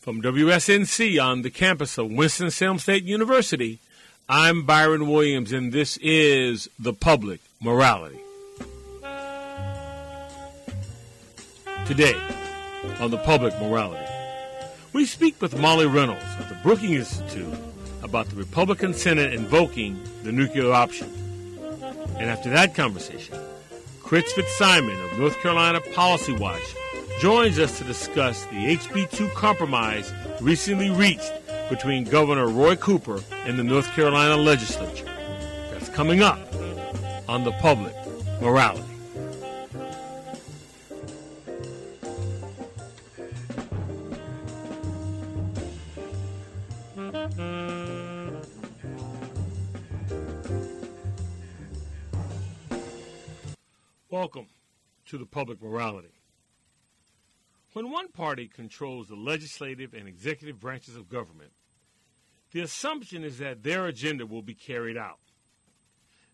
From WSNC on the campus of Winston-Salem State University, I'm Byron Williams, and this is The Public Morality. Today, on The Public Morality, we speak with Molly Reynolds of the Brookings Institute about the Republican Senate invoking the nuclear option. And after that conversation, Chris Fitzsimon of North Carolina Policy Watch joins us to discuss the HB2 compromise recently reached between Governor Roy Cooper and the North Carolina legislature. That's coming up on the public morality. Welcome to the public morality. When one party controls the legislative and executive branches of government, the assumption is that their agenda will be carried out.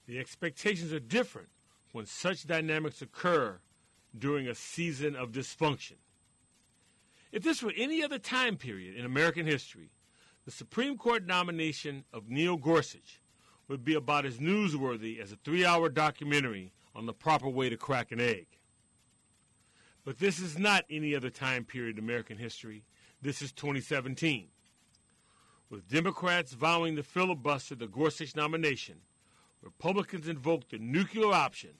The expectations are different when such dynamics occur during a season of dysfunction. If this were any other time period in American history, the Supreme Court nomination of Neil Gorsuch would be about as newsworthy as a three hour documentary on the proper way to crack an egg. But this is not any other time period in American history. This is 2017. With Democrats vowing to filibuster the Gorsuch nomination, Republicans invoked the nuclear option,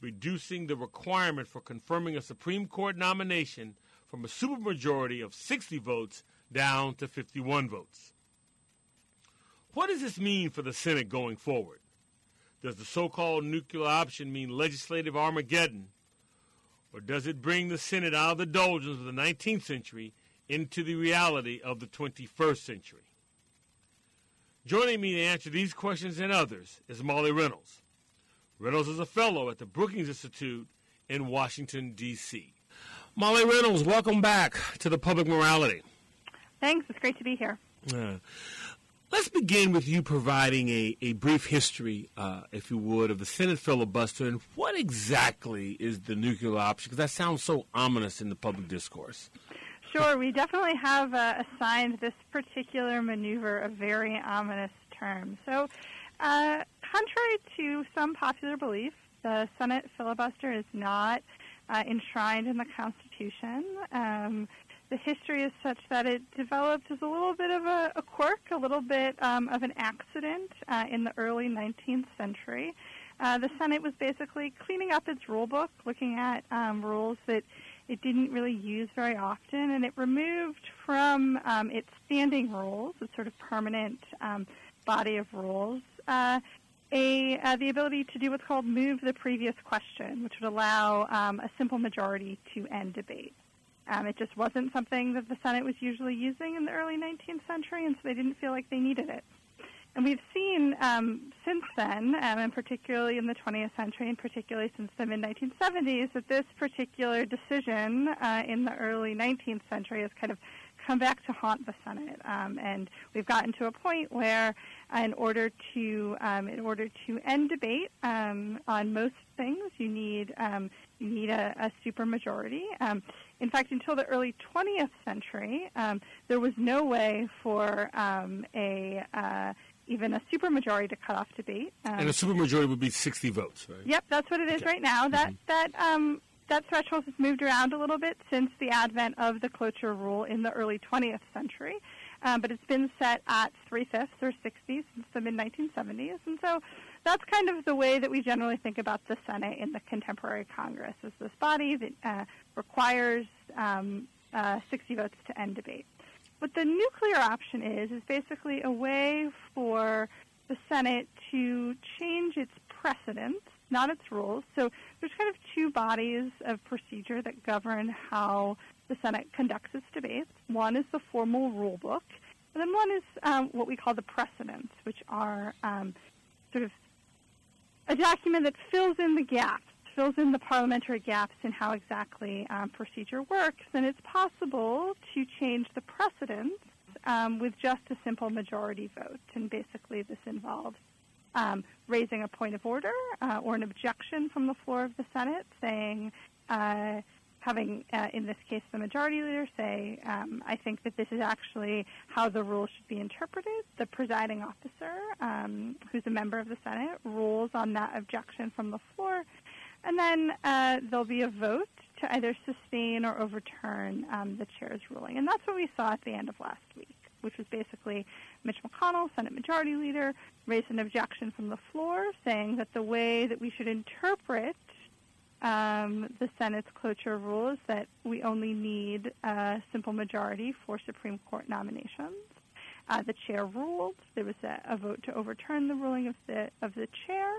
reducing the requirement for confirming a Supreme Court nomination from a supermajority of 60 votes down to 51 votes. What does this mean for the Senate going forward? Does the so called nuclear option mean legislative Armageddon or does it bring the Senate out of the doldrums of the 19th century into the reality of the 21st century? Joining me to answer these questions and others is Molly Reynolds. Reynolds is a fellow at the Brookings Institute in Washington, D.C. Molly Reynolds, welcome back to the Public Morality. Thanks. It's great to be here. Uh, Let's begin with you providing a, a brief history, uh, if you would, of the Senate filibuster and what exactly is the nuclear option, because that sounds so ominous in the public discourse. Sure, we definitely have uh, assigned this particular maneuver a very ominous term. So, uh, contrary to some popular belief, the Senate filibuster is not uh, enshrined in the Constitution. Um, the history is such that it developed as a little bit of a, a quirk, a little bit um, of an accident uh, in the early 19th century. Uh, the Senate was basically cleaning up its rule book, looking at um, rules that it didn't really use very often, and it removed from um, its standing rules, its sort of permanent um, body of rules, uh, a, uh, the ability to do what's called move the previous question, which would allow um, a simple majority to end debate. Um, it just wasn't something that the Senate was usually using in the early 19th century, and so they didn't feel like they needed it. And we've seen um, since then, um, and particularly in the 20th century, and particularly since the mid 1970s, that this particular decision uh, in the early 19th century has kind of come back to haunt the Senate. Um, and we've gotten to a point where, uh, in order to um, in order to end debate um, on most things, you need um, you need a, a supermajority. In fact, until the early 20th century, um, there was no way for um, a uh, even a supermajority to cut off debate. Um, and a supermajority would be 60 votes, right? Yep, that's what it is okay. right now. That mm-hmm. that um, that threshold has moved around a little bit since the advent of the cloture rule in the early 20th century, um, but it's been set at three fifths or 60 since the mid 1970s, and so that's kind of the way that we generally think about the Senate in the contemporary Congress as this body that uh, requires um, uh, 60 votes to end debate. What the nuclear option is is basically a way for the Senate to change its precedents, not its rules. So there's kind of two bodies of procedure that govern how the Senate conducts its debates. One is the formal rule book, and then one is um, what we call the precedents, which are um, sort of a document that fills in the gaps, fills in the parliamentary gaps in how exactly um, procedure works, then it's possible to change the precedents um, with just a simple majority vote. And basically, this involves um, raising a point of order uh, or an objection from the floor of the Senate, saying, uh, having, uh, in this case, the majority leader say, um, I think that this is actually how the rule should be interpreted. The presiding officer, um, who's a member of the Senate, rules on that objection from the floor, and then uh, there'll be a vote to either sustain or overturn um, the chair's ruling. And that's what we saw at the end of last week, which was basically Mitch McConnell, Senate Majority Leader, raised an objection from the floor saying that the way that we should interpret um, the Senate's cloture rule is that we only need a simple majority for Supreme Court nominations. Uh, the chair ruled. There was a, a, vote to overturn the ruling of the of the chair,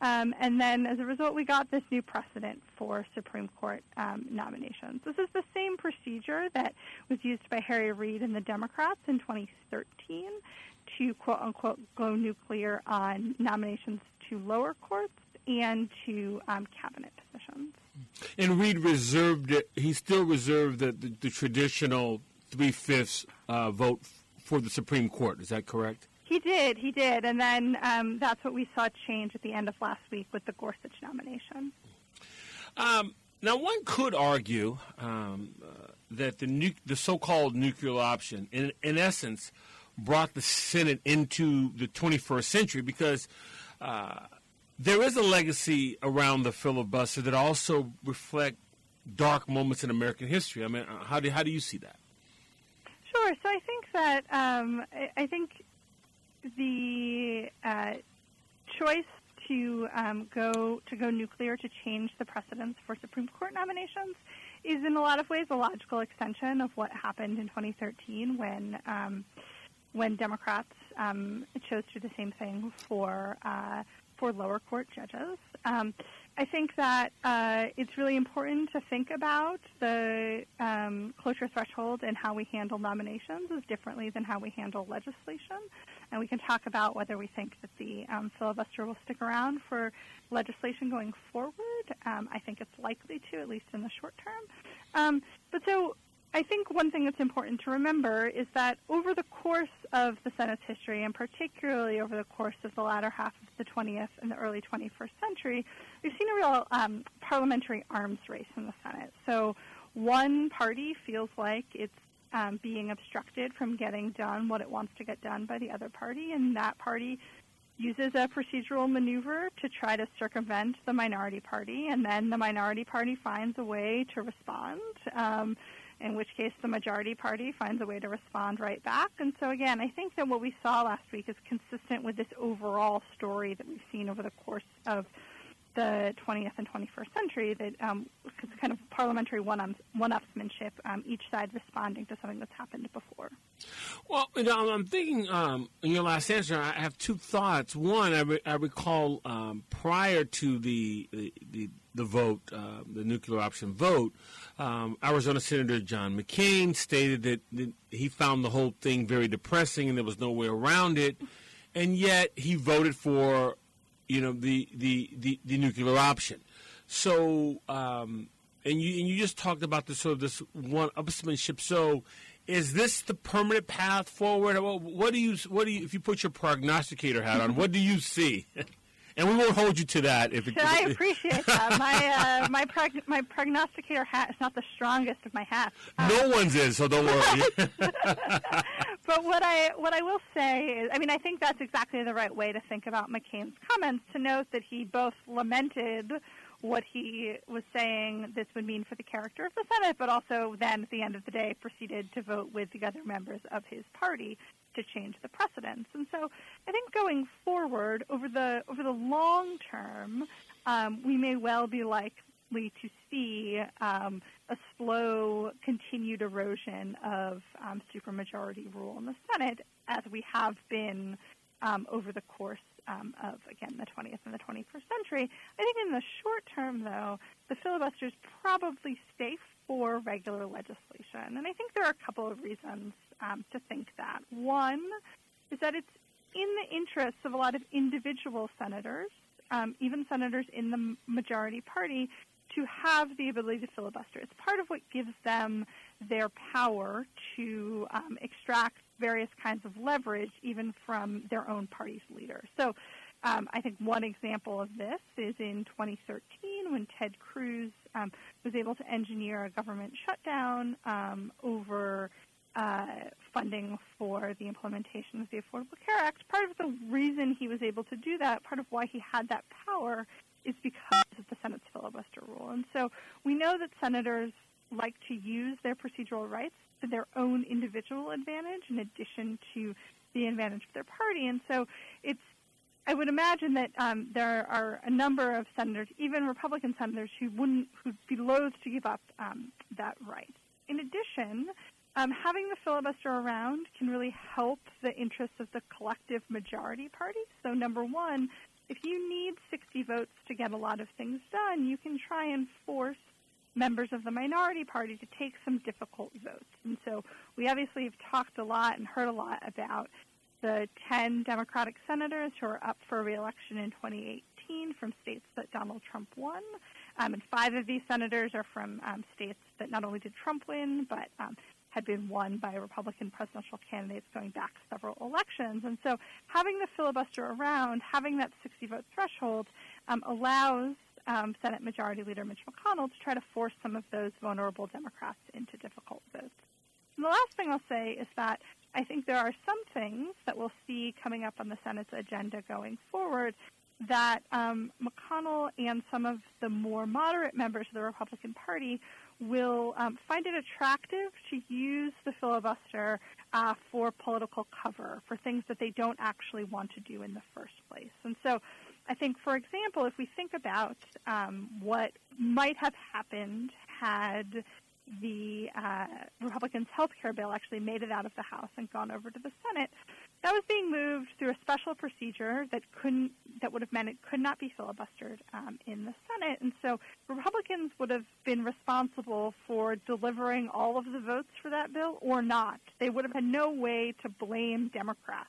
um, and then as a result, we got this new precedent for Supreme Court um, nominations. This is the same procedure that was used by Harry Reid and the Democrats in 2013 to quote unquote go nuclear on nominations to lower courts and to um, cabinet positions. And Reid reserved it, he still reserved the, the, the traditional three fifths uh, vote for the Supreme Court. Is that correct? He did, he did. And then um, that's what we saw change at the end of last week with the Gorsuch nomination. Um, now, one could argue um, uh, that the, nu- the so called nuclear option, in, in essence, brought the Senate into the 21st century because uh, there is a legacy around the filibuster that also reflect dark moments in American history. I mean, uh, how do how do you see that? Sure. So I think that um, I, I, think the uh, choice to um, go to go nuclear to change the precedents for Supreme Court nominations is in a lot of ways a logical extension of what happened in 2013 when um, when Democrats um, chose to do the same thing for uh, for lower court judges. Um, I think that uh, it's really important to think about the um, cloture threshold and how we handle nominations as differently than how we handle legislation. And we can talk about whether we think that the um, filibuster will stick around for legislation going forward. Um, I think it's likely to, at least in the short term. Um, but so I think one thing that's important to remember is that over the course of the Senate's history, and particularly over the course of the latter half of the 20th and the early 21st century, we've seen a real um, parliamentary arms race in the Senate. So one party feels like it's um, being obstructed from getting done what it wants to get done by the other party, and that party uses a procedural maneuver to try to circumvent the minority party, and then the minority party finds a way to respond. Um, in which case the majority party finds a way to respond right back. And so, again, I think that what we saw last week is consistent with this overall story that we've seen over the course of the 20th and 21st century that um, it's kind of parliamentary one-upsmanship, um, each side responding to something that's happened before. Well, you know, I'm thinking um, in your last answer, I have two thoughts. One, I, re- I recall um, prior to the the, the, the vote, uh, the nuclear option vote, um, Arizona Senator John McCain stated that, that he found the whole thing very depressing and there was no way around it, and yet he voted for, you know, the the, the, the nuclear option. So, um, and you and you just talked about this sort of this one-upsmanship. So, is this the permanent path forward? What do you what do you if you put your prognosticator hat on? what do you see? and we won't hold you to that. If it, I appreciate that. My uh, my prog- my prognosticator hat is not the strongest of my hats. Um, no one's is, so don't worry. but what I what I will say is, I mean, I think that's exactly the right way to think about McCain's comments. To note that he both lamented what he was saying this would mean for the character of the Senate, but also then at the end of the day proceeded to vote with the other members of his party to change the precedents. And so I think going forward over the over the long term, um, we may well be likely to see um, a slow continued erosion of um, supermajority rule in the Senate as we have been um, over the course um, of, again, the 20th and the 21st century. I think in the short term, though, the filibuster is probably stay for regular legislation. And I think there are a couple of reasons um, to think that. One is that it's in the interests of a lot of individual senators, um, even senators in the majority party, to have the ability to filibuster. It's part of what gives them their power to um, extract various kinds of leverage, even from their own party's leader. So Um, I think one example of this is in 2013 when Ted Cruz um, was able to engineer a government shutdown um, over uh, funding for the implementation of the Affordable Care Act. Part of the reason he was able to do that, part of why he had that power, is because of the Senate's filibuster rule. And so we know that senators like to use their procedural rights to their own individual advantage in addition to the advantage of their party. And so it's I would imagine that um, there are a number of senators, even Republican senators, who wouldn't who'd be loath to give up um, that right. In addition, um, having the filibuster around can really help the interests of the collective majority party. So, number one, if you need 60 votes to get a lot of things done, you can try and force members of the minority party to take some difficult votes. And so we obviously have talked a lot and heard a lot about the 10 Democratic senators who are up for reelection in 2018 from states that Donald Trump won. Um, and five of these senators are from um, states that not only did Trump win, but um, had been won by Republican presidential candidates going back several elections. And so having the filibuster around, having that 60 vote threshold, um, allows um, Senate Majority Leader Mitch McConnell to try to force some of those vulnerable Democrats into difficult votes. And the last thing I'll say is that I think there are some things that we'll see coming up on the Senate's agenda going forward that um, McConnell and some of the more moderate members of the Republican Party will um, find it attractive to use the filibuster uh, for political cover, for things that they don't actually want to do in the first place. And so I think, for example, if we think about um, what might have happened had the uh, Republicans' health care bill actually made it out of the House and gone over to the Senate, that was being moved through a special procedure that couldn't that would have meant it could not be filibustered um, in the Senate, and so Republicans would have been responsible for delivering all of the votes for that bill or not. They would have had no way to blame Democrats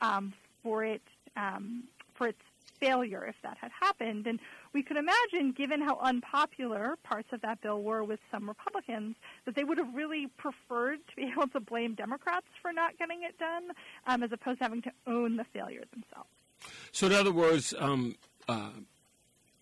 um, for it um, for its failure if that had happened. And we could imagine, given how unpopular parts of that bill were with some Republicans, that they would have really preferred to be able to blame Democrats for not getting it done, um, as opposed to having to own the failure themselves. So, in other words, um, uh,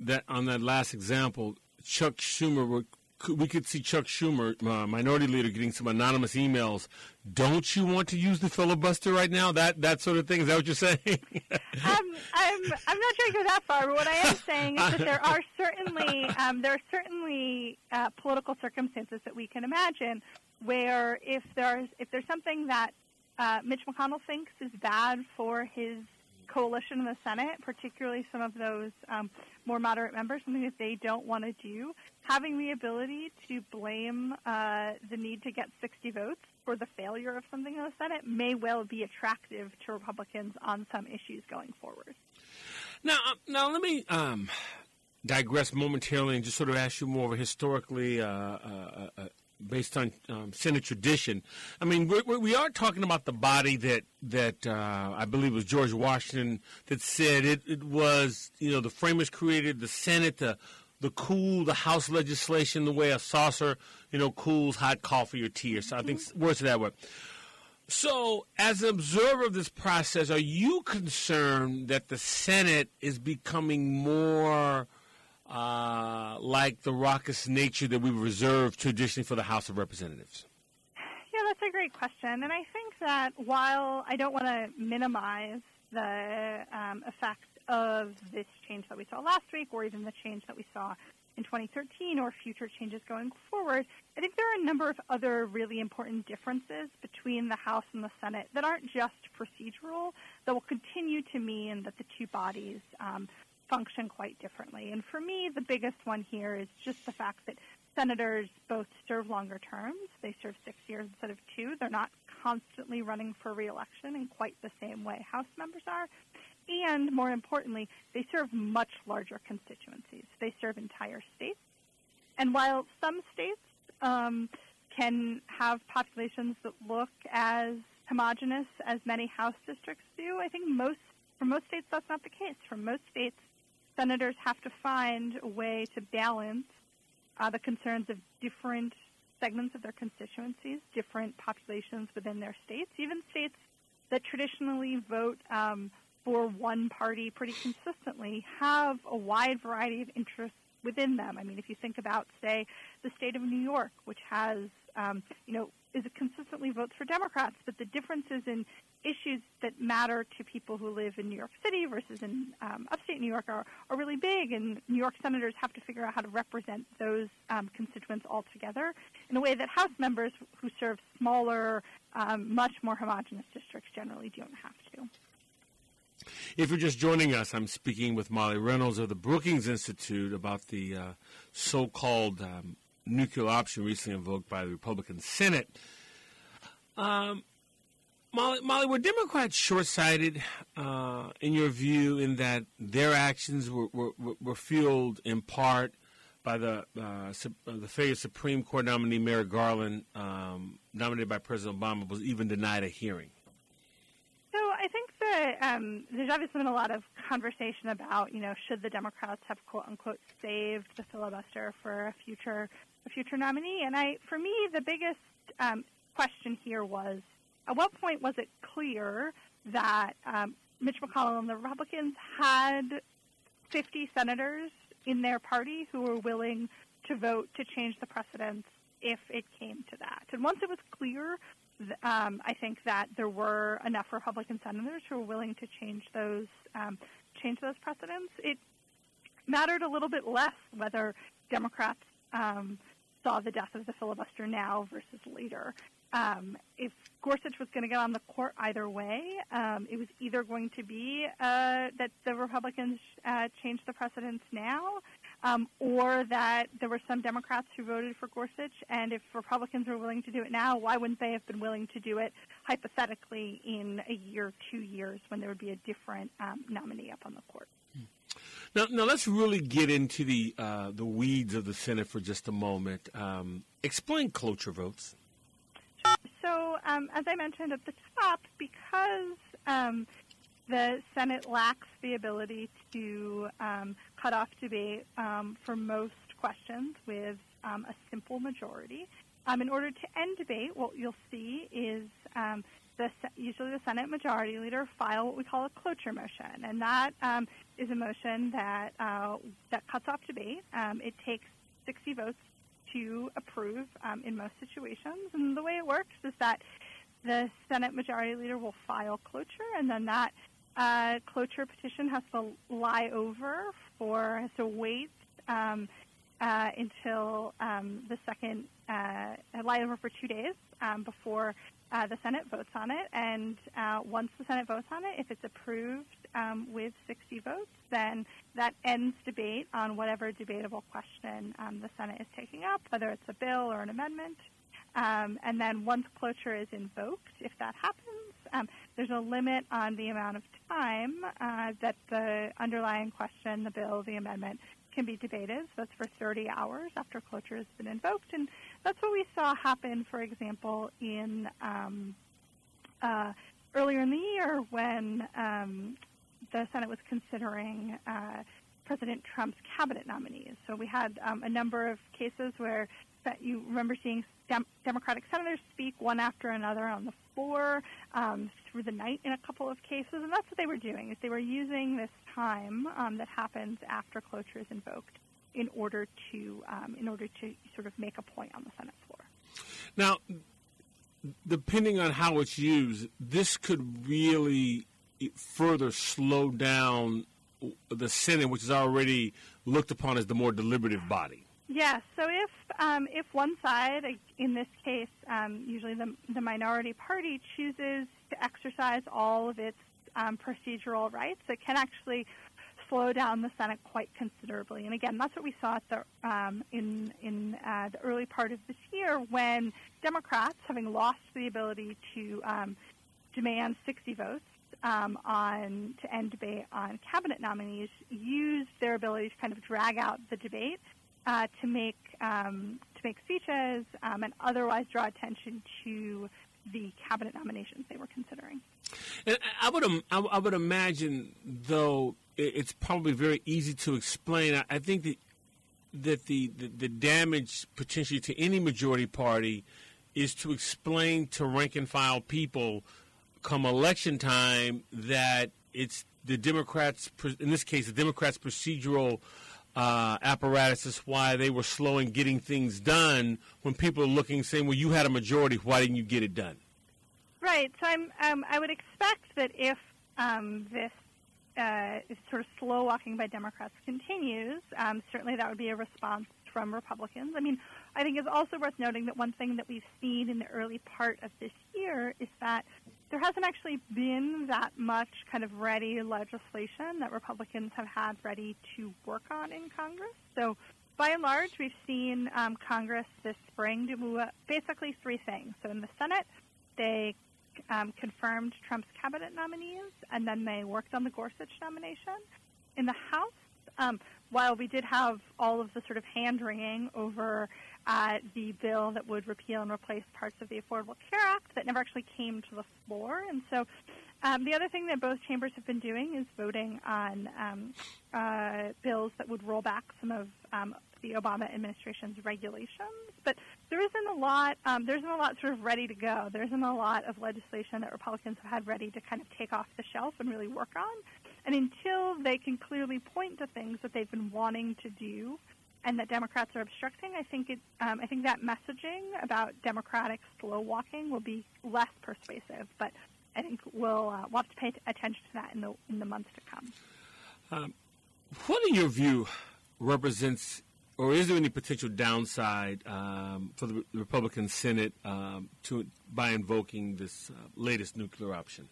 that on that last example, Chuck Schumer we could see Chuck Schumer, uh, minority leader, getting some anonymous emails. Don't you want to use the filibuster right now? That that sort of thing. Is that what you're saying? um, I'm I'm not trying to go that far, but what I am saying is that there are certainly um, there are certainly uh, political circumstances that we can imagine where if there's if there's something that uh, Mitch McConnell thinks is bad for his coalition in the Senate, particularly some of those um, more moderate members, something that they don't want to do, having the ability to blame uh, the need to get 60 votes for the failure of something in the Senate may well be attractive to Republicans on some issues going forward. Now, uh, now let me um, digress momentarily and just sort of ask you more of a historically uh, uh, uh based on um, Senate tradition. I mean, we're, we are talking about the body that that uh, I believe was George Washington that said it, it was you know the framers created the Senate to the cool the House legislation the way a saucer you know cools hot coffee or tea or so. I think words of that way. So, as an observer of this process, are you concerned that the Senate is becoming more uh, like the raucous nature that we reserve traditionally for the House of Representatives? Yeah, that's a great question. And I think that while I don't want to minimize the um, effect of this change that we saw last week or even the change that we saw in 2013 or future changes going forward, I think there are a number of other really important differences between the House and the Senate that aren't just procedural, that will continue to mean that the two bodies um, function quite differently. And for me, the biggest one here is just the fact that senators both serve longer terms. They serve six years instead of two. They're not constantly running for reelection in quite the same way House members are. And more importantly, they serve much larger constituencies. They serve entire states. And while some states um, can have populations that look as homogenous as many House districts do, I think most for most states that's not the case. For most states, senators have to find a way to balance uh, the concerns of different segments of their constituencies, different populations within their states, even states that traditionally vote um, for one party pretty consistently have a wide variety of interests within them. I mean, if you think about, say, the state of New York, which has, um, you know, is it consistently votes for Democrats, but the differences in issues that matter to people who live in New York City versus in um, upstate New York are, are really big, and New York senators have to figure out how to represent those um, constituents all together in a way that House members who serve smaller, um, much more homogenous districts generally don't have to. If you're just joining us, I'm speaking with Molly Reynolds of the Brookings Institute about the uh, so called um, nuclear option recently invoked by the Republican Senate. Um, Molly, Molly, were Democrats short sighted, uh, in your view, in that their actions were, were, were fueled in part by the uh, the failure Supreme Court nominee Merrick Garland, um, nominated by President Obama, was even denied a hearing? So I think that um, there's obviously been a lot of conversation about, you know, should the Democrats have quote unquote saved the filibuster for a future a future nominee? And I, for me, the biggest um, question here was, at what point was it clear that um, Mitch McConnell and the Republicans had 50 senators in their party who were willing to vote to change the precedents if it came to that? And once it was clear um, I think that there were enough Republican senators who were willing to change those um, change those precedents. It mattered a little bit less whether Democrats um, saw the death of the filibuster now versus later. Um, if Gorsuch was going to get on the court either way, um, it was either going to be uh, that the Republicans uh, change the precedents now, um, or that there were some Democrats who voted for Gorsuch, and if Republicans were willing to do it now, why wouldn't they have been willing to do it hypothetically in a year, two years, when there would be a different um, nominee up on the court? Now, now let's really get into the uh, the weeds of the Senate for just a moment. Um, explain cloture votes. So, um, as I mentioned at the top, because um, the Senate lacks the ability to um, cut off debate um, for most questions with um, a simple majority. In order to end debate, what you'll see is the, usually the Senate Majority Leader file what we call a cloture motion, and that um, is a motion that uh, that cuts off debate. it takes 60 votes to approve in most situations, and the way it works is that the Senate Majority Leader will file cloture, and then that uh, cloture petition has to lie over for has to wait um, uh, until um, the second uh, lie over for two days um, before uh, the Senate votes on it. And uh, once the Senate votes on it, if it's approved um, with 60 votes, then that ends debate on whatever debatable question um, the Senate is taking up, whether it's a bill or an amendment. Um, and then once cloture is invoked, if that happens, um, there's a limit on the amount of time uh, that the underlying question, the bill, the amendment can be debated. So that's for 30 hours after cloture has been invoked. And that's what we saw happen, for example, in um, uh, earlier in the year when um, the Senate was considering uh, President Trump's cabinet nominees. So we had um, a number of cases where you remember seeing Dem- Democratic senators speak one after another on the floor um, through the night in a couple of cases, and that's what they were doing. Is they were using this time um, that happens after cloture is invoked in order to um, in order to sort of make a point on the Senate floor. Now, depending on how it's used, this could really further slow down the Senate, which is already looked upon as the more deliberative body. Yes. So if um, if one side, in this case, um, usually the, the minority party, chooses to exercise all of its um, procedural rights, it can actually slow down the Senate quite considerably. And again, that's what we saw the, um, in in uh, the early part of this year when Democrats, having lost the ability to um, demand 60 votes, um, on to end debate on cabinet nominees used their ability to kind of drag out the debate uh, to make um, to make speeches um, and otherwise draw attention to the cabinet nominations they were considering. And I would I would imagine though it's probably very easy to explain. I think that that the, the, the damage potentially to any majority party is to explain to rank and file people come election time that it's the Democrats, in this case, the Democrats' procedural uh, apparatus is why they were slow in getting things done when people are looking, saying, well, you had a majority, why didn't you get it done? Right. So I'm, um, I would expect that if um, this uh, sort of slow walking by Democrats continues, um, certainly that would be a response from Republicans. I mean, I think it's also worth noting that one thing that we've seen in the early part of this year is that there hasn't actually been that much kind of ready legislation that Republicans have had ready to work on in Congress. So, by and large, we've seen um, Congress this spring do basically three things. So, in the Senate, they um, confirmed Trump's cabinet nominees, and then they worked on the Gorsuch nomination. In the House, um, while we did have all of the sort of hand wringing over uh, the bill that would repeal and replace parts of the Affordable Care Act, that never actually came to the floor. And so um, the other thing that both chambers have been doing is voting on um, uh, bills that would roll back some of um, the Obama administration's regulations. But there isn't a lot. Um, there isn't a lot sort of ready to go. There isn't a lot of legislation that Republicans have had ready to kind of take off the shelf and really work on. And until they can clearly point to things that they've been wanting to do and that Democrats are obstructing, I think it. Um, I think that messaging about Democratic slow walking will be less persuasive. But I think we'll, uh, we'll have to pay attention to that in the in the months to come. Um, what, in your view, represents, or is there any potential downside um, for the Republican Senate um, to by invoking this uh, latest nuclear option?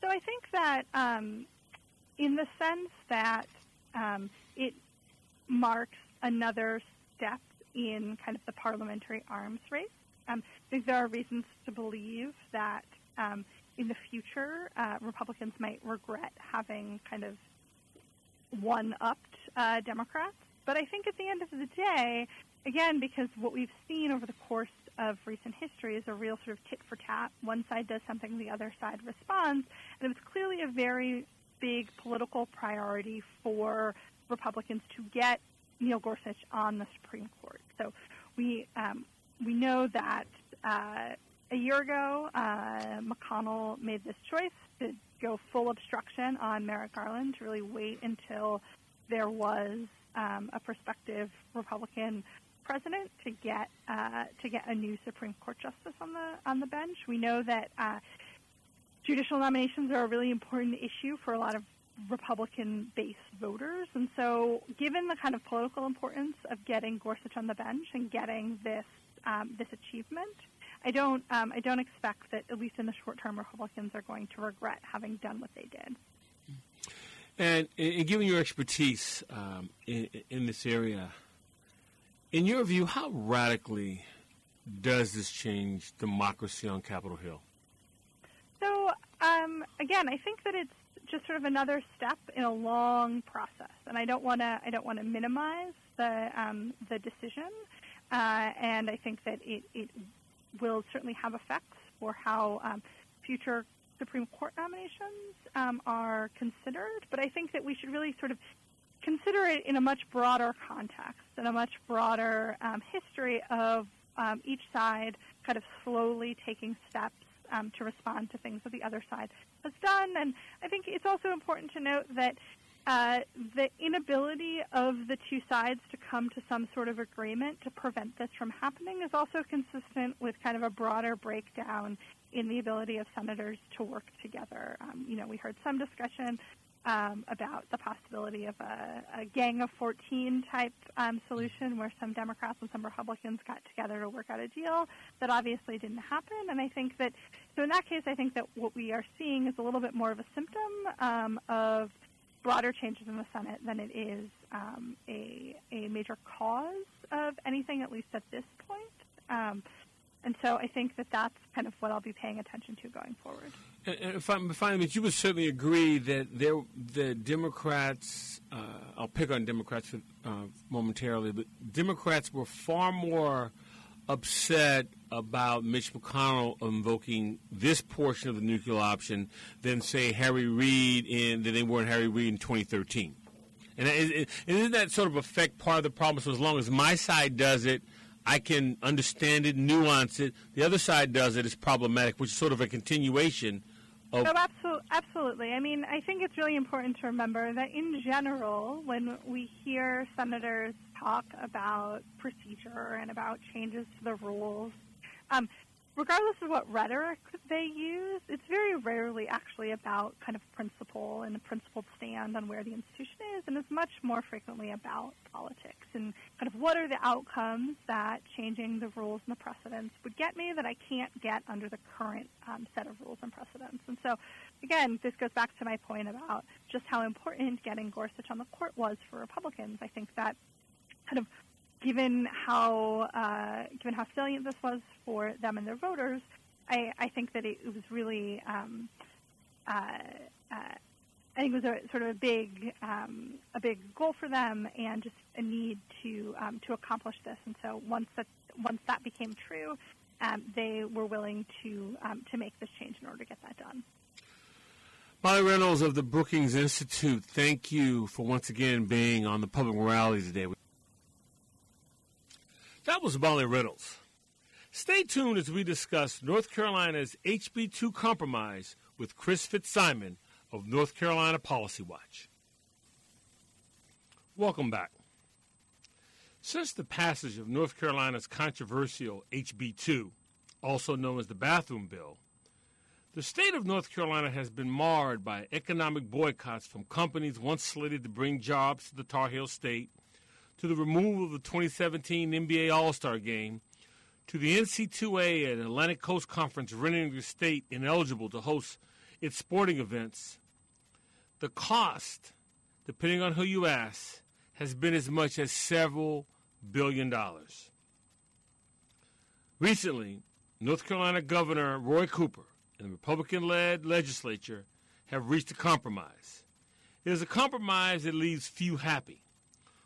So I think that, um, in the sense that um, it marks another step in kind of the parliamentary arms race. Um, I think there are reasons to believe that um, in the future uh, Republicans might regret having kind of one-upped uh, Democrats. But I think at the end of the day, again, because what we've seen over the course of recent history is a real sort of tit for tat. One side does something, the other side responds, and it was clearly a very big political priority for Republicans to get Neil Gorsuch on the Supreme Court. So we um, we know that uh, a year ago, uh, McConnell made this choice to go full obstruction on Merrick Garland to really wait until there was um, a prospective Republican president to get uh, to get a new Supreme Court justice on the on the bench. We know that uh, judicial nominations are a really important issue for a lot of Republican based voters. And so, given the kind of political importance of getting Gorsuch on the bench and getting this um, this achievement, I don't um, I don't expect that at least in the short term Republicans are going to regret having done what they did. And, given your expertise um, in, in this area, in your view, how radically does this change democracy on Capitol Hill? So um, again, I think that it's just sort of another step in a long process, and I don't want to I don't want to minimize the um, the decision, uh, and I think that it, it will certainly have effects for how um, future Supreme Court nominations um, are considered. But I think that we should really sort of consider it in a much broader context and a much broader um, history of um, each side kind of slowly taking steps um, to respond to things that the other side has done. And I think it's also important to note that uh, the inability of the two sides to come to some sort of agreement to prevent this from happening is also consistent with kind of a broader breakdown in the ability of senators to work together. Um, you know, we heard some discussion um, about the possibility of a, a Gang of 14 type um, solution where some Democrats and some Republicans got together to work out a deal. That obviously didn't happen. And I think that, so in that case, I think that what we are seeing is a little bit more of a symptom um, of broader changes in the Senate than it is um, a, a major cause of anything, at least at this point. And so I think that that's kind of what I'll be paying attention to going forward. And if I'm you would certainly agree that there, the Democrats, uh, I'll pick on Democrats uh, momentarily, but Democrats were far more upset about Mitch McConnell invoking this portion of the nuclear option than, say, Harry Reid in than they were in Harry Reid in 2013. And, and isn't that sort of affect part of the problem? So as long as my side does it, I can understand it, nuance it. The other side does it. It's problematic, which is sort of a continuation Of- Oh, absolutely. Absolutely. I mean, I think it's really important to remember that in general, when we hear senators talk about procedure and about changes to the rules, um, regardless of what rhetoric they use, it's very rarely actually about kind of principle and a principled stand on where the institution is, and it's much more frequently about politics and kind of what are the outcomes that changing the rules and the precedents would get me that I can't get under the current um, set of rules and precedents. And so, again, this goes back to my point about just how important getting Gorsuch on the court was for Republicans. I think that kind of given how uh, given how salient this was for them and their voters, I, I think that it, was really um, uh, uh, I think it was a sort of a big um, a big goal for them and just a need to um, to accomplish this. And so once that once that became true, um, they were willing to um, to make this change in order to get that done. Molly Reynolds of the Brookings Institute, thank you for once again being on the public morality today. That was Molly Reynolds. Stay tuned as we discuss North Carolina's HB2 compromise with Chris Fitzsimon of North Carolina Policy Watch. Welcome back. Since the passage of North Carolina's controversial HB2, also known as the Bathroom Bill, the state of North Carolina has been marred by economic boycotts from companies once slated to bring jobs to the Tar Heel State, to the removal of the 2017 NBA All Star game, to the NCAA and Atlantic Coast Conference rendering the state ineligible to host its sporting events. The cost, depending on who you ask, has been as much as several billion dollars. Recently, North Carolina Governor Roy Cooper and the Republican led legislature have reached a compromise. It is a compromise that leaves few happy.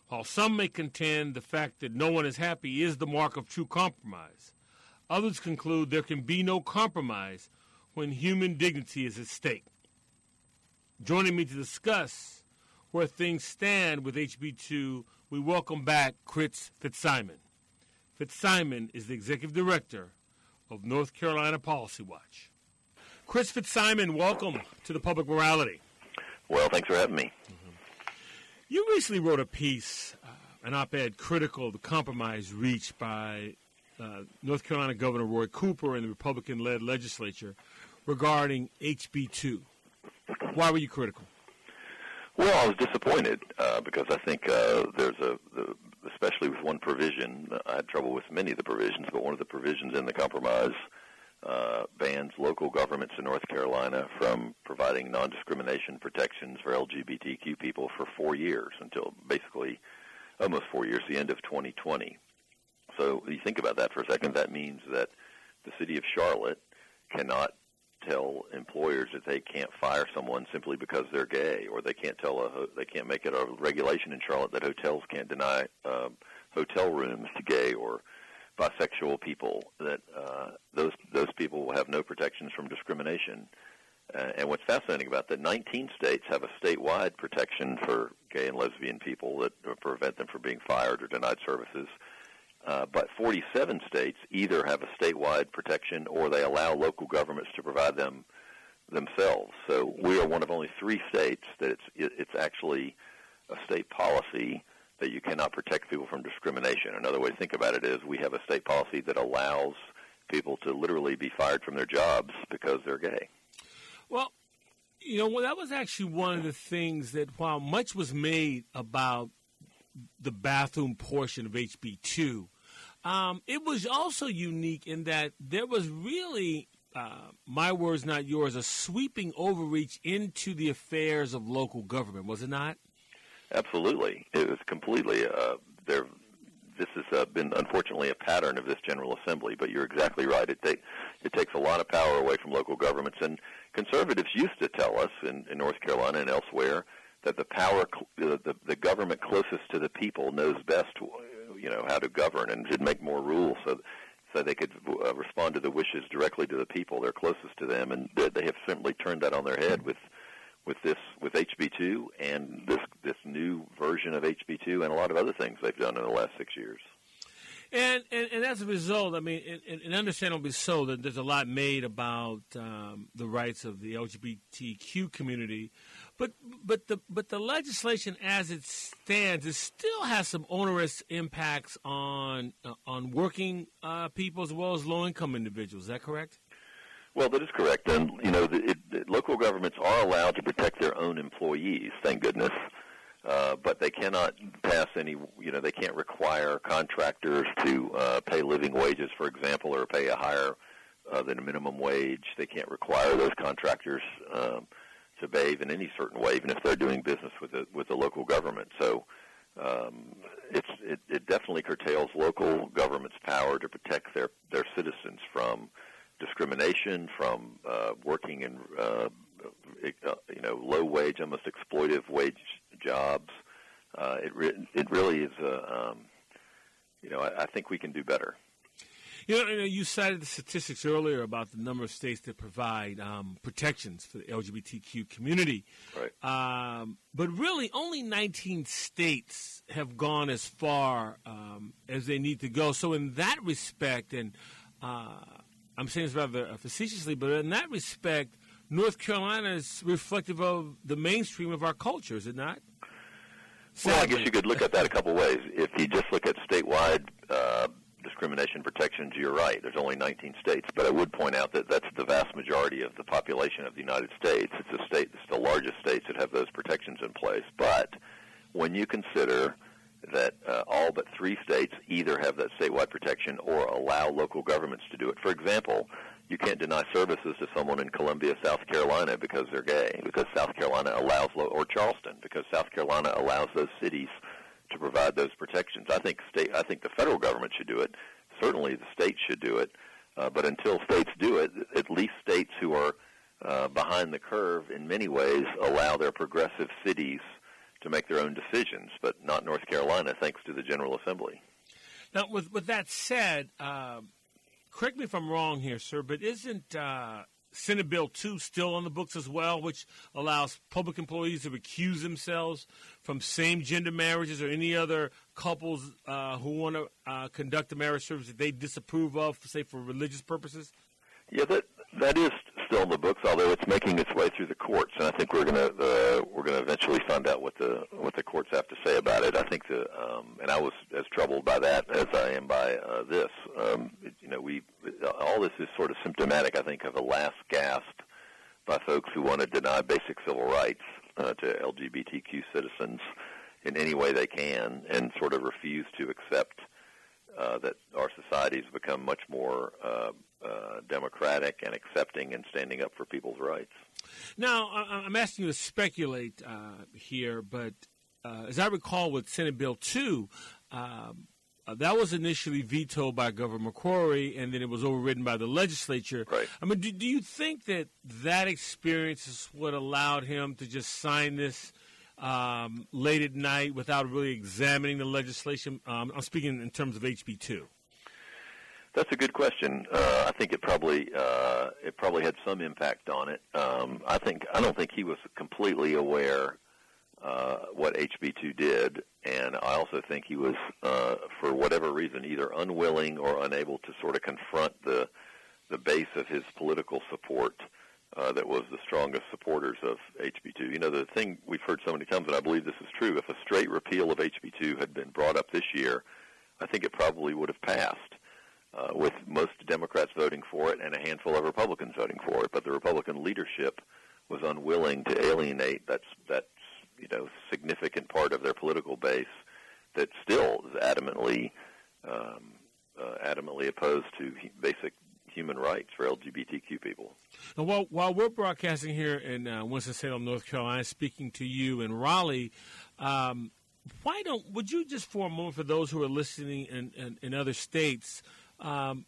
While some may contend the fact that no one is happy is the mark of true compromise, others conclude there can be no compromise when human dignity is at stake. Joining me to discuss where things stand with HB2, we welcome back Chris Fitzsimon. Fitzsimon is the executive director of North Carolina Policy Watch. Chris Fitzsimon, welcome to the Public Morality. Well, thanks for having me. You recently wrote a piece, uh, an op ed critical of the compromise reached by uh, North Carolina Governor Roy Cooper and the Republican led legislature regarding HB 2. Why were you critical? Well, I was disappointed uh, because I think uh, there's a, the, especially with one provision, I had trouble with many of the provisions, but one of the provisions in the compromise uh, bans local governments in North Carolina from providing non-discrimination protections for LGBTQ people for four years until basically almost four years, the end of 2020. So you think about that for a second. That means that the city of Charlotte cannot tell employers that they can't fire someone simply because they're gay, or they can't tell a they can't make it a regulation in Charlotte that hotels can't deny um, hotel rooms to gay or bisexual people. That uh, those those people will have no protections from discrimination. Uh, and what's fascinating about that, 19 states have a statewide protection for gay and lesbian people that prevent them from being fired or denied services. Uh, but 47 states either have a statewide protection or they allow local governments to provide them themselves. So we are one of only three states that it's it's actually a state policy that you cannot protect people from discrimination. Another way to think about it is we have a state policy that allows people to literally be fired from their jobs because they're gay. Well, you know, well, that was actually one of the things that while much was made about the bathroom portion of HB2, um, it was also unique in that there was really, uh, my words, not yours, a sweeping overreach into the affairs of local government, was it not? Absolutely. It was completely, uh, there, this has uh, been unfortunately a pattern of this General Assembly, but you're exactly right. It, take, it takes a lot of power away from local governments. And conservatives used to tell us in, in North Carolina and elsewhere that the power, the, the, the government closest to the people knows best, you know, how to govern and should make more rules so so they could uh, respond to the wishes directly to the people. They're closest to them, and they have simply turned that on their head with with this with HB2 and this this new version of HB2 and a lot of other things they've done in the last six years. And, and, and as a result, I mean, and, and understandably so, that there's a lot made about um, the rights of the LGBTQ community, but but the but the legislation as it stands, it still has some onerous impacts on uh, on working uh, people as well as low income individuals. Is that correct? Well, that is correct, and you know, the, it, local governments are allowed to protect their own employees. Thank goodness. Uh, but they cannot pass any, you know, they can't require contractors to uh, pay living wages, for example, or pay a higher uh, than a minimum wage. They can't require those contractors um, to behave in any certain way, even if they're doing business with the with the local government. So um, it's it, it definitely curtails local government's power to protect their their citizens from discrimination, from uh, working in uh, uh, you know low wage, almost exploitive wage jobs. Uh, it re- it really is a um, you know I, I think we can do better. You know, you cited the statistics earlier about the number of states that provide um, protections for the LGBTQ community. Right. Um, but really, only 19 states have gone as far um, as they need to go. So, in that respect, and uh, I'm saying this rather facetiously, but in that respect, North Carolina is reflective of the mainstream of our culture, is it not? Well, I guess you could look at that a couple ways. If you just look at statewide uh, discrimination protections, you're right. There's only 19 states, but I would point out that that's the vast majority of the population of the United States. It's a state, it's the largest states that have those protections in place. But when you consider that uh, all but three states either have that statewide protection or allow local governments to do it. For example, you can't deny services to someone in Columbia, South Carolina because they're gay, because South Carolina allows, or Charleston, because South Carolina allows those cities to provide those protections. I think state, I think the federal government should do it. Certainly, the states should do it. Uh, but until states do it, at least states who are uh, behind the curve in many ways allow their progressive cities to make their own decisions, but not North Carolina, thanks to the General Assembly. Now, with with that said, uh, correct me if I'm wrong here, sir, but isn't uh, Senate Bill 2 still on the books as well, which allows public employees to recuse themselves from same gender marriages or any other couples uh, who want to uh, conduct a marriage service that they disapprove of, say, for religious purposes? Yeah, that that is still in the books, although it's making its way through the courts, and I think we're gonna uh, we're gonna eventually find out what the what the courts have to say about it. I think the um, and I was as troubled by that as I am by uh, this. Um, it, you know, we all this is sort of symptomatic, I think, of a last gasp by folks who want to deny basic civil rights uh, to LGBTQ citizens in any way they can, and sort of refuse to accept uh, that our society has become much more uh, uh, democratic and accepting and standing up for people's rights. Now, I'm asking you to speculate uh, here, but uh, as I recall with Senate Bill 2, um, uh, that was initially vetoed by Governor McCrory, and then it was overridden by the legislature. Right. I mean, do, do you think that that experience is what allowed him to just sign this um, late at night without really examining the legislation? Um, I'm speaking in terms of HB two. That's a good question. Uh, I think it probably uh, it probably had some impact on it. Um, I think I don't think he was completely aware uh, what HB2 did, and I also think he was, uh, for whatever reason, either unwilling or unable to sort of confront the the base of his political support uh, that was the strongest supporters of HB2. You know, the thing we've heard so many times, and I believe this is true, if a straight repeal of HB2 had been brought up this year, I think it probably would have passed. Uh, with most Democrats voting for it and a handful of Republicans voting for it, but the Republican leadership was unwilling to alienate that that you know significant part of their political base that still is adamantly um, uh, adamantly opposed to basic human rights for LGBTQ people. And while, while we're broadcasting here in uh, Winston-Salem, North Carolina, speaking to you in Raleigh, um, why don't would you just for a moment for those who are listening in, in, in other states, um,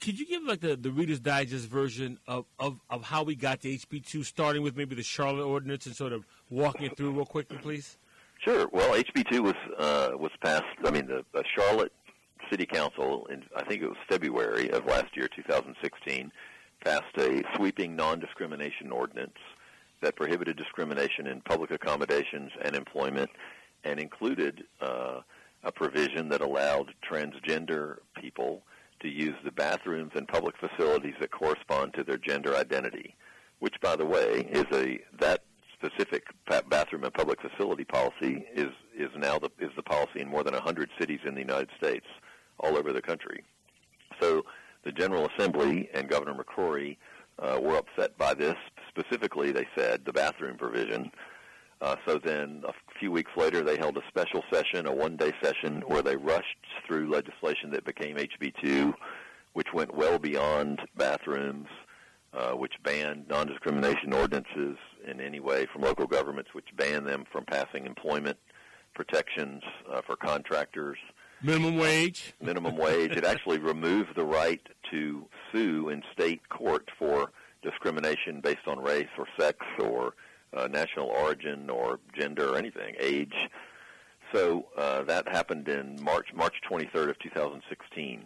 could you give like the, the Reader's Digest version of, of, of how we got to HB two, starting with maybe the Charlotte Ordinance and sort of walking it through real quickly, please? Sure. Well, HB two was uh, was passed. I mean, the, the Charlotte City Council, in I think it was February of last year, 2016, passed a sweeping non-discrimination ordinance that prohibited discrimination in public accommodations and employment, and included uh, a provision that allowed transgender people to use the bathrooms and public facilities that correspond to their gender identity, which, by the way, is a that specific bathroom and public facility policy is is now the is the policy in more than 100 cities in the United States, all over the country. So the General Assembly and Governor McCrory uh, were upset by this. Specifically, they said the bathroom provision. Uh, so then, a few weeks later, they held a special session, a one-day session, where they rushed through legislation that became HB2, which went well beyond bathrooms, uh, which banned non-discrimination ordinances in any way from local governments, which banned them from passing employment protections uh, for contractors. Minimum wage. Minimum wage. It actually removed the right to sue in state court for discrimination based on race or sex or uh, national origin or gender or anything, age. So uh, that happened in March, March 23rd of 2016,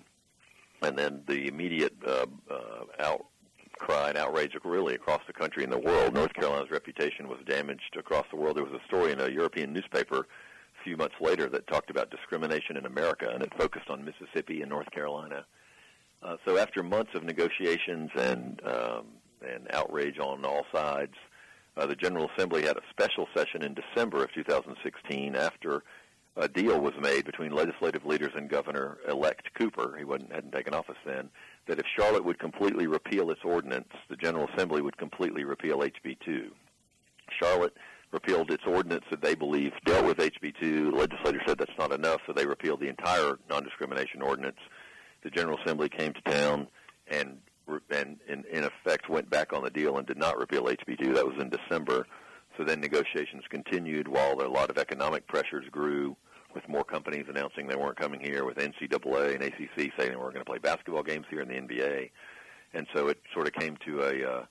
and then the immediate uh, uh, outcry and outrage really across the country and the world. North Carolina's reputation was damaged across the world. There was a story in a European newspaper a few months later that talked about discrimination in America, and it focused on Mississippi and North Carolina. Uh, so after months of negotiations and um, and outrage on all sides, uh, the General Assembly had a special session in December of 2016 after a deal was made between legislative leaders and Governor-elect Cooper, he wasn't, hadn't taken office then, that if Charlotte would completely repeal its ordinance, the General Assembly would completely repeal HB2. Charlotte repealed its ordinance that they believe dealt with HB2. The legislature said that's not enough, so they repealed the entire non-discrimination ordinance. The General Assembly came to town and and in, in effect went back on the deal and did not repeal HB2. That was in December. So then negotiations continued while a lot of economic pressures grew with more companies announcing they weren't coming here, with NCAA and ACC saying they weren't going to play basketball games here in the NBA. And so it sort of came to a uh,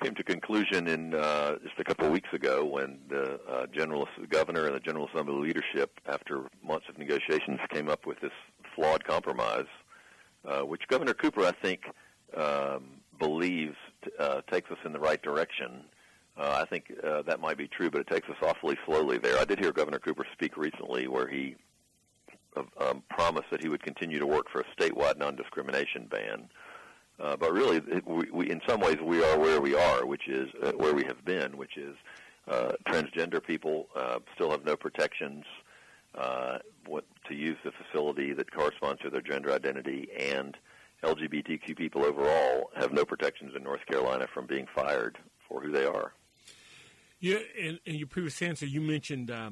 came to conclusion in uh, just a couple of weeks ago when the uh, general the governor and the General Assembly leadership, after months of negotiations, came up with this flawed compromise, uh, which Governor Cooper, I think, um, believes uh, takes us in the right direction. Uh, I think uh, that might be true, but it takes us awfully slowly there. I did hear Governor Cooper speak recently where he uh, um, promised that he would continue to work for a statewide non-discrimination ban. Uh, but really, it, we, we, in some ways, we are where we are, which is uh, where we have been, which is uh, transgender people uh, still have no protections uh, what, to use the facility that corresponds to their gender identity, and LGBTQ people overall have no protections in North Carolina from being fired for who they are. Yeah, in, in your previous answer, you mentioned uh,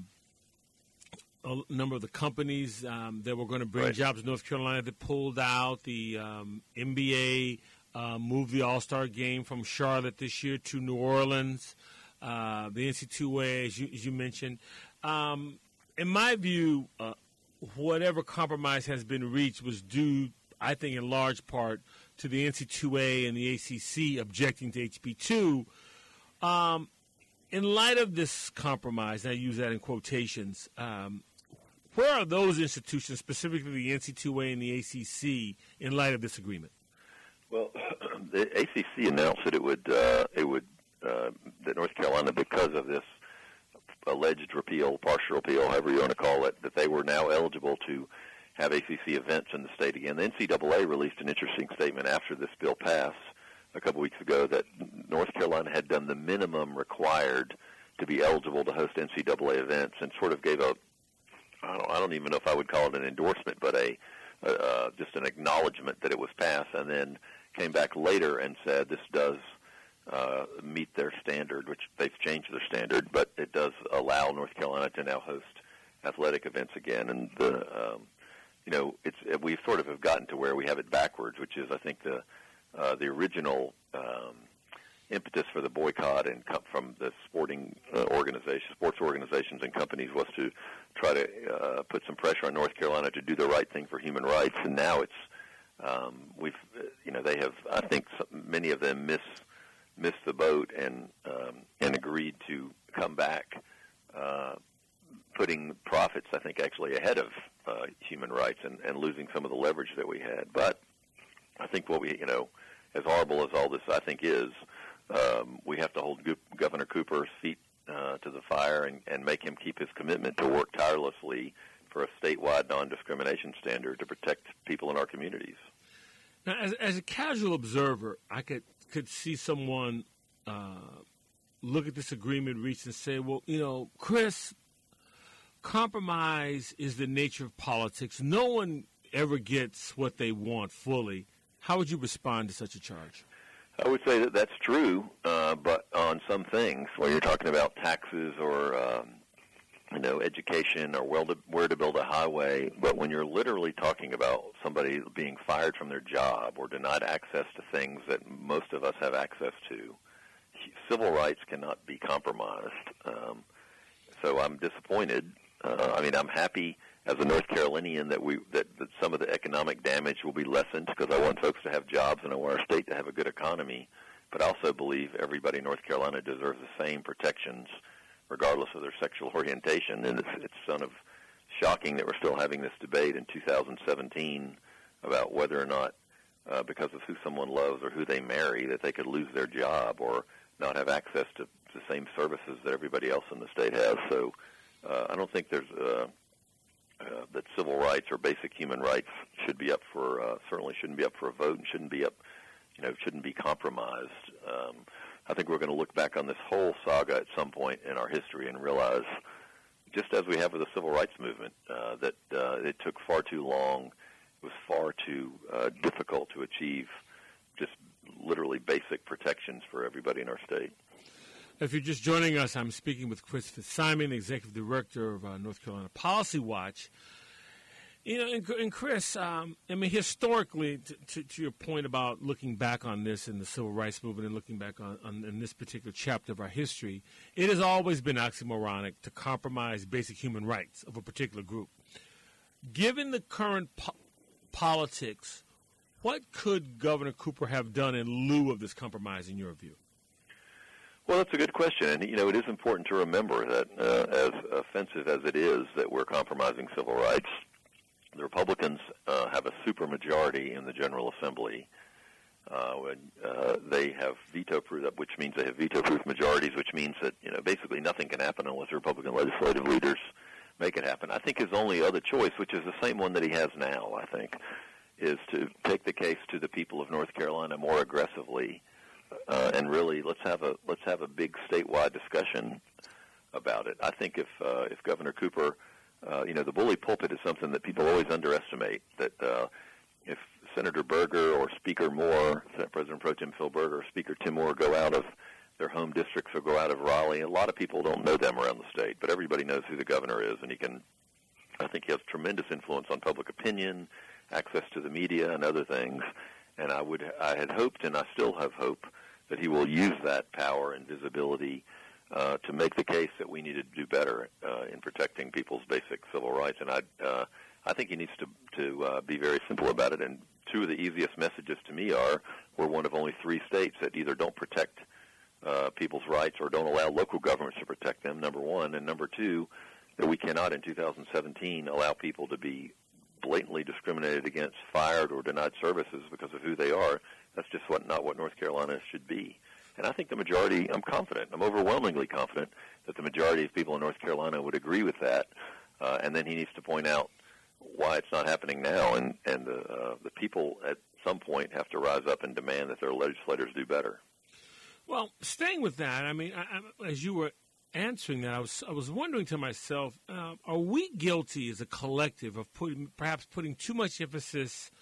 a number of the companies um, that were going to bring right. jobs to North Carolina that pulled out. The um, NBA uh, moved the All Star game from Charlotte this year to New Orleans. Uh, the NCAA, as you, as you mentioned. Um, in my view, uh, whatever compromise has been reached was due I think in large part to the NCAA and the ACC objecting to HB2. Um, in light of this compromise, and I use that in quotations, um, where are those institutions, specifically the NCAA and the ACC, in light of this agreement? Well, the ACC announced that it would uh, it would uh, that North Carolina, because of this alleged repeal, partial repeal, however you want to call it, that they were now eligible to have ACC events in the state again. The NCAA released an interesting statement after this bill passed a couple weeks ago that North Carolina had done the minimum required to be eligible to host NCAA events, and sort of gave a I don't, I don't even know if I would call it an endorsement, but a uh, just an acknowledgement that it was passed, and then came back later and said this does uh, meet their standard, which they've changed their standard, but it does allow North Carolina to now host athletic events again. And the um, you know, it's we sort of have gotten to where we have it backwards, which is I think the uh, the original um, impetus for the boycott and com- from the sporting uh, organizations, sports organizations, and companies was to try to uh, put some pressure on North Carolina to do the right thing for human rights. And now it's um, we've uh, you know they have I think some, many of them miss missed the boat and um, and agreed to come back. Uh, putting profits, I think, actually ahead of uh, human rights and, and losing some of the leverage that we had. But I think what we, you know, as horrible as all this I think is, um, we have to hold Go- Governor Cooper's feet uh, to the fire and, and make him keep his commitment to work tirelessly for a statewide non-discrimination standard to protect people in our communities. Now, as, as a casual observer, I could could see someone uh, look at this agreement reached and say, "Well, you know, Chris, compromise is the nature of politics. No one ever gets what they want fully." How would you respond to such a charge? I would say that that's true, uh, but on some things, where you're talking about taxes or um, you know education or where to, where to build a highway, but when you're literally talking about somebody being fired from their job or denied access to things that most of us have access to, civil rights cannot be compromised. Um, so I'm disappointed. Uh, I mean, I'm happy as a North Carolinian that we that, that some of the economic damage will be lessened because I want folks to have jobs and I want our state to have a good economy. But I also believe everybody in North Carolina deserves the same protections, regardless of their sexual orientation. And it's it's sort of shocking that we're still having this debate in 2017 about whether or not, uh, because of who someone loves or who they marry, that they could lose their job or not have access to the same services that everybody else in the state has. So uh, I don't think there's uh, uh, that civil rights or basic human rights should be up for uh, certainly shouldn't be up for a vote and shouldn't be up, you know, shouldn't be compromised. Um, I think we're going to look back on this whole saga at some point in our history and realize, just as we have with the civil rights movement, uh, that uh, it took far too long. It was far too uh, difficult to achieve just literally basic protections for everybody in our state. If you're just joining us, I'm speaking with Chris Fitzsimon, Executive Director of uh, North Carolina Policy Watch. You know, and, and Chris, um, I mean, historically, to, to, to, your point about looking back on this and the civil rights movement and looking back on, on in this particular chapter of our history, it has always been oxymoronic to compromise basic human rights of a particular group. Given the current po- politics, what could Governor Cooper have done in lieu of this compromise, in your view? Well, that's a good question, and you know it is important to remember that uh, as offensive as it is that we're compromising civil rights, the Republicans uh, have a supermajority in the General Assembly. Uh, uh, they have veto-proof, which means they have veto-proof majorities, which means that you know basically nothing can happen unless Republican legislative leaders make it happen. I think his only other choice, which is the same one that he has now, I think, is to take the case to the people of North Carolina more aggressively uh, and really let's have a let's have a big statewide discussion about it. I think if uh, if Governor Cooper, uh, you know, the bully pulpit is something that people always underestimate. That uh, if Senator Berger or Speaker Moore, President Pro Tem Phil Berger, or Speaker Tim Moore go out of their home districts or go out of Raleigh, a lot of people don't know them around the state, but everybody knows who the governor is, and he can. I think he has tremendous influence on public opinion, access to the media, and other things. And I would, I had hoped, and I still have hope that he will use that power and visibility uh, to make the case that we need to do better uh, in protecting people's basic civil rights. And I, uh, I think he needs to to uh, be very simple about it. And two of the easiest messages to me are: we're one of only three states that either don't protect uh, people's rights or don't allow local governments to protect them. Number one, and number two, that we cannot in 2017 allow people to be blatantly discriminated against, fired, or denied services because of who they are. That's just what not what North Carolina should be. And I think the majority, I'm confident, I'm overwhelmingly confident that the majority of people in North Carolina would agree with that. Uh, and then he needs to point out why it's not happening now, and and the uh, the people at some point have to rise up and demand that their legislators do better. Well, staying with that, I mean, I, I, as you were answering that, I was I was wondering to myself, uh, are we guilty as a collective of putting perhaps putting too much emphasis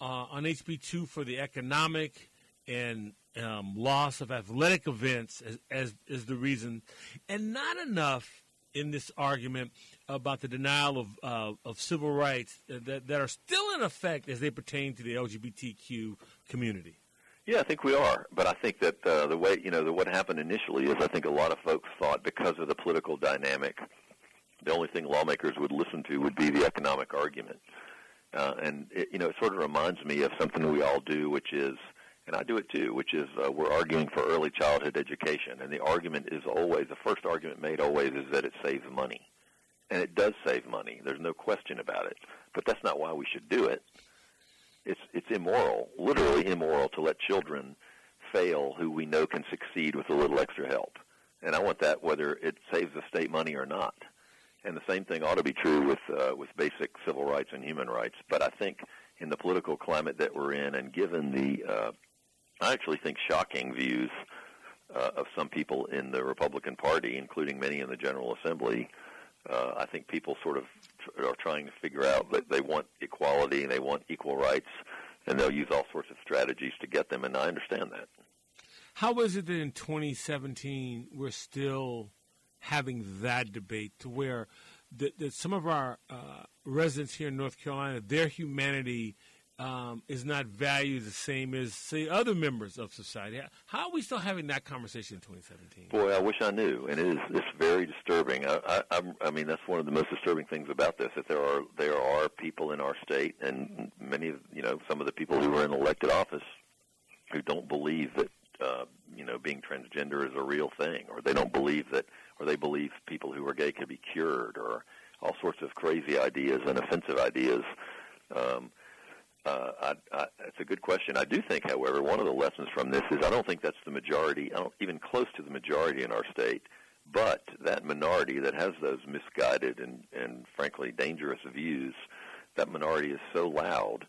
uh, on HB2 for the economic and um, loss of athletic events as, as is the reason, and not enough in this argument about the denial of uh, of civil rights that that are still in effect as they pertain to the LGBTQ community. Yeah, I think we are, but I think that uh, the way you know the, what happened initially is I think a lot of folks thought because of the political dynamic, the only thing lawmakers would listen to would be the economic argument, uh, and it, you know it sort of reminds me of something we all do, which is, and I do it too, which is uh, we're arguing for early childhood education, and the argument is always the first argument made always is that it saves money, and it does save money. There's no question about it, but that's not why we should do it it's it's immoral, literally immoral, to let children fail who we know can succeed with a little extra help. And I want that whether it saves the state money or not. And the same thing ought to be true with uh, with basic civil rights and human rights. But I think in the political climate that we're in, and given the, uh, I actually think shocking views uh, of some people in the Republican Party, including many in the General Assembly, uh, I think people sort of are trying to figure out that they want equality and they want equal rights, and they'll use all sorts of strategies to get them. And I understand that. How is it that in 2017 we're still having that debate to where that, some of our uh, residents here in North Carolina, their humanity um, is not valued the same as, say, other members of society. How are we still having that conversation in 2017? Boy, I wish I knew, and it is it's very disturbing. I, I, I mean, that's one of the most disturbing things about this. That there are there are people in our state, and many, of you know, some of the people who are in elected office who don't believe that uh, you know being transgender is a real thing, or they don't believe that, or they believe people who are gay can be cured, or all sorts of crazy ideas and offensive ideas. Um, uh, I, I, it's a good question. I do think, however, one of the lessons from this is I don't think that's the majority, I don't, even close to the majority in our state. But that minority that has those misguided and, and frankly dangerous views, that minority is so loud,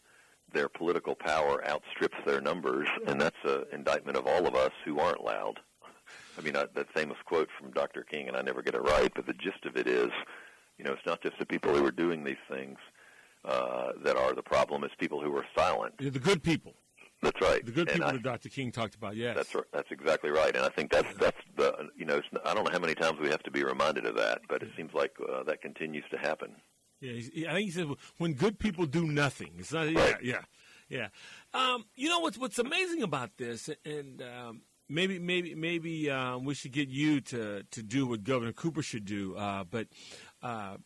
their political power outstrips their numbers, and that's an indictment of all of us who aren't loud. I mean, I, that famous quote from Dr. King, and I never get it right, but the gist of it is, you know, it's not just the people who are doing these things uh, that are the problem. It's people who are silent. The good people. That's right. The good people I, that Dr. King talked about. Yes. That's that's exactly right. And I think that's that's the you know I don't know how many times we have to be reminded of that, but it seems like uh, that continues to happen. Yeah, I think he said when good people do nothing. It's not. Right. Yeah, yeah, yeah. Um, you know what's what's amazing about this, and um, maybe maybe maybe um, we should get you to to do what Governor Cooper should do. Uh, but uh,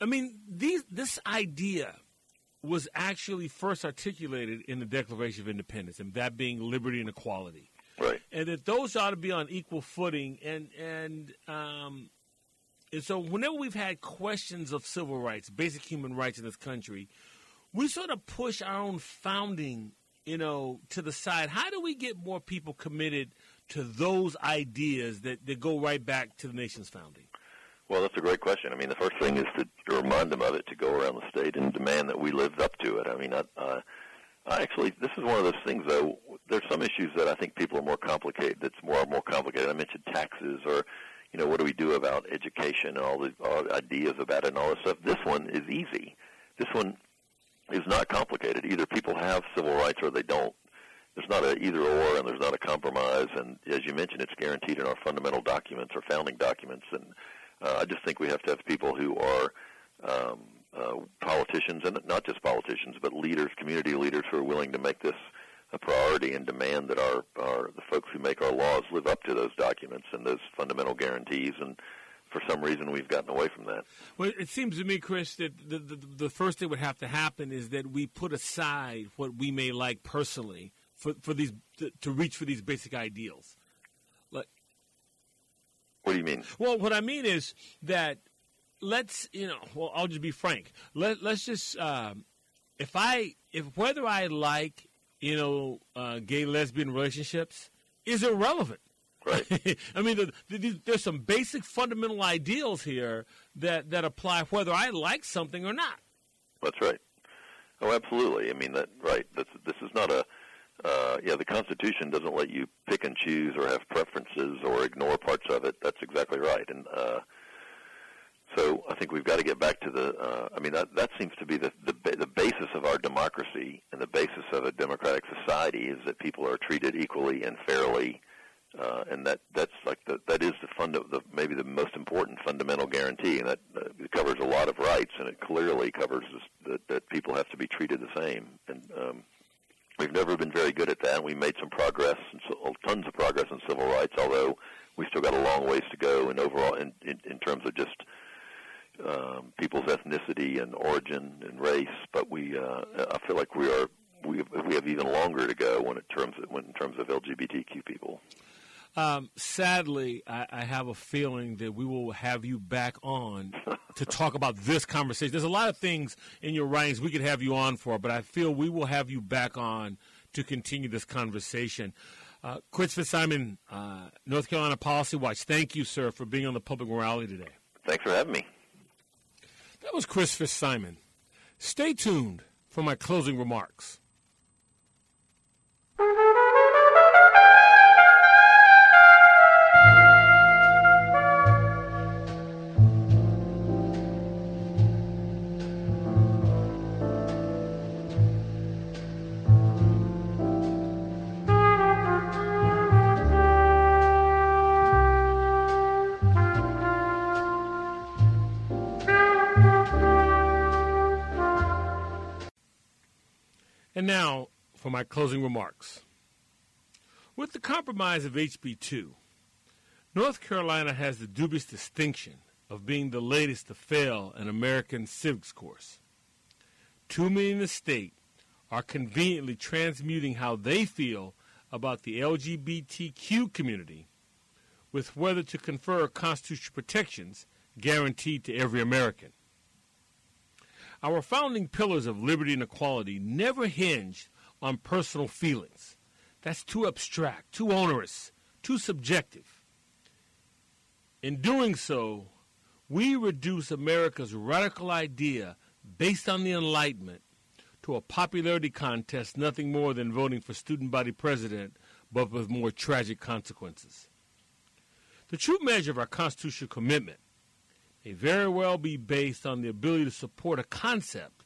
I mean, these this idea was actually first articulated in the Declaration of Independence, and that being liberty and equality. Right. And that those ought to be on equal footing. And and um, and so whenever we've had questions of civil rights, basic human rights in this country, we sort of push our own founding, you know, to the side. How do we get more people committed to those ideas that, that go right back to the nation's founding? Well, that's a great question. I mean, the first thing is to, remind them of it, to go around the state and demand that we lived up to it. I mean, I, uh, I actually, this is one of those things, though. There's some issues that I think people are more complicated. That's more more complicated. I mentioned taxes, or you know, what do we do about education and all the all the ideas about it and all this stuff. This one is easy. This one is not complicated. Either people have civil rights or they don't. There's not a either or, and there's not a compromise. And as you mentioned, it's guaranteed in our fundamental documents, our founding documents, and uh, I just think we have to have people who are um, uh, politicians, and not just politicians, but leaders, community leaders who are willing to make this a priority and demand that our, our the folks who make our laws live up to those documents and those fundamental guarantees. And for some reason, we've gotten away from that. Well, it seems to me, Chris, that the, the, the first thing would have to happen is that we put aside what we may like personally for, for these to, to reach for these basic ideals. Like, What do you mean? Well, what I mean is that let's, you know, well, I'll just be frank. Let, let's just, um, if I, if whether I like, you know, uh, gay lesbian relationships is irrelevant. Right. I mean, the, the, there's some basic fundamental ideals here that, that apply whether I like something or not. That's right. Oh, absolutely. I mean, that right. That's, this is not a uh, yeah, the Constitution doesn't let you pick and choose or have preferences or ignore parts of it. That's exactly right. And uh, so I think we've got to get back to the. Uh, I mean, that that seems to be the, the the basis of our democracy and the basis of a democratic society is that people are treated equally and fairly. Uh, and that that's like the, that is the fund the maybe the most important fundamental guarantee, and that uh, covers a lot of rights, and it clearly covers this, that, that people have to be treated the same. And um, We've never been very good at that. We made some progress, and so, tons of progress in civil rights, although we still got a long ways to go in overall in, in, in terms of just um, people's ethnicity and origin and race. But we, uh, I feel like we are we we have even longer to go when it terms when in terms of LGBTQ people. Um, sadly, I, I, have a feeling that we will have you back on to talk about this conversation. There's a lot of things in your writings we could have you on for, but I feel we will have you back on to continue this conversation. Uh, Chris Fitzsimon, uh, North Carolina Policy Watch, thank you, sir, for being on the Public Morality today. Thanks for having me. That was Chris Fitzsimon. Stay tuned for my closing remarks. And now for my closing remarks. With the compromise of HB 2, North Carolina has the dubious distinction of being the latest to fail an American civics course. Too many in the state are conveniently transmuting how they feel about the LGBTQ community with whether to confer constitutional protections guaranteed to every American. Our founding pillars of liberty and equality never hinged on personal feelings. That's too abstract, too onerous, too subjective. In doing so, we reduce America's radical idea based on the Enlightenment to a popularity contest nothing more than voting for student body president, but with more tragic consequences. The true measure of our constitutional commitment may very well be based on the ability to support a concept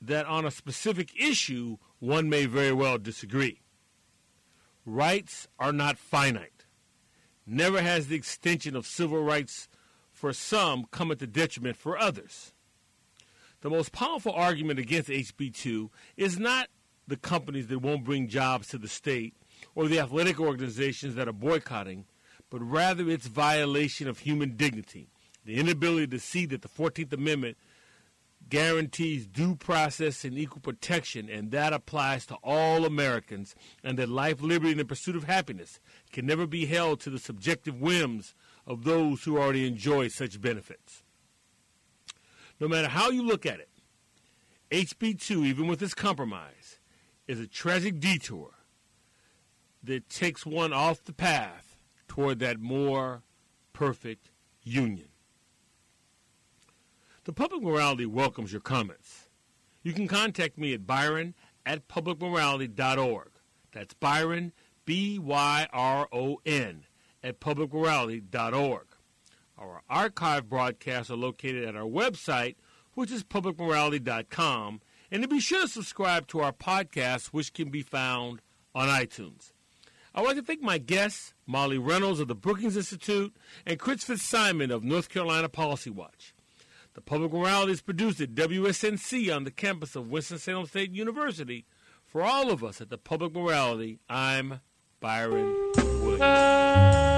that on a specific issue one may very well disagree. Rights are not finite. Never has the extension of civil rights for some come at the detriment for others. The most powerful argument against HB2 is not the companies that won't bring jobs to the state or the athletic organizations that are boycotting, but rather its violation of human dignity the inability to see that the 14th Amendment guarantees due process and equal protection, and that applies to all Americans, and that life, liberty, and the pursuit of happiness can never be held to the subjective whims of those who already enjoy such benefits. No matter how you look at it, HB 2, even with its compromise, is a tragic detour that takes one off the path toward that more perfect union. The Public Morality welcomes your comments. You can contact me at byron at publicmorality.org. That's Byron, B Y R O N, at publicmorality.org. Our archive broadcasts are located at our website, which is publicmorality.com, and to be sure to subscribe to our podcast, which can be found on iTunes. I would like to thank my guests, Molly Reynolds of the Brookings Institute and Chris Fitzsimon of North Carolina Policy Watch. The Public Morality is produced at WSNC on the campus of Winston-Salem State University. For all of us at the Public Morality, I'm Byron Wood.